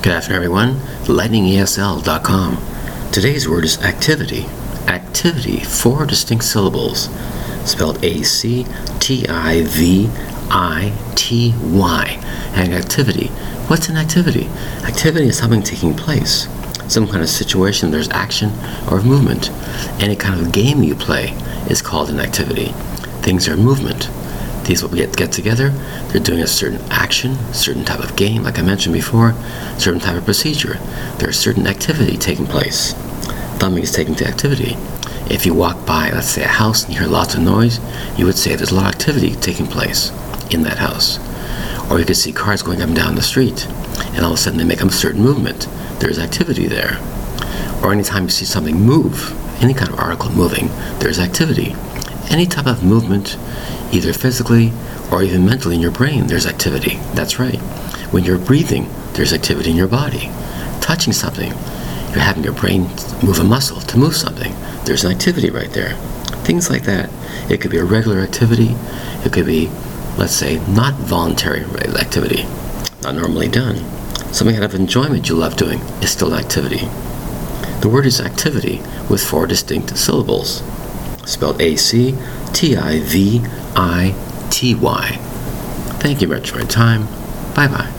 Good afternoon, everyone. LightningESL.com. Today's word is activity. Activity, four distinct syllables, spelled A C T I V I T Y. And activity. What's an activity? Activity is something taking place, some kind of situation, there's action or movement. Any kind of game you play is called an activity. Things are movement. These will get, get together, they're doing a certain action, certain type of game, like I mentioned before, certain type of procedure. There's certain activity taking place. Thumbing is taking to activity. If you walk by, let's say, a house and you hear lots of noise, you would say there's a lot of activity taking place in that house. Or you could see cars going up and down the street, and all of a sudden they make a certain movement. There's activity there. Or anytime you see something move, any kind of article moving, there's activity. Any type of movement either physically or even mentally in your brain, there's activity. That's right. When you're breathing, there's activity in your body. Touching something, you're having your brain move a muscle to move something. There's an activity right there. Things like that. It could be a regular activity. It could be, let's say, not voluntary activity, not normally done. Something out of enjoyment you love doing is still activity. The word is activity with four distinct syllables, spelled A C T I V I T Y. Thank you very much for your time. Bye bye.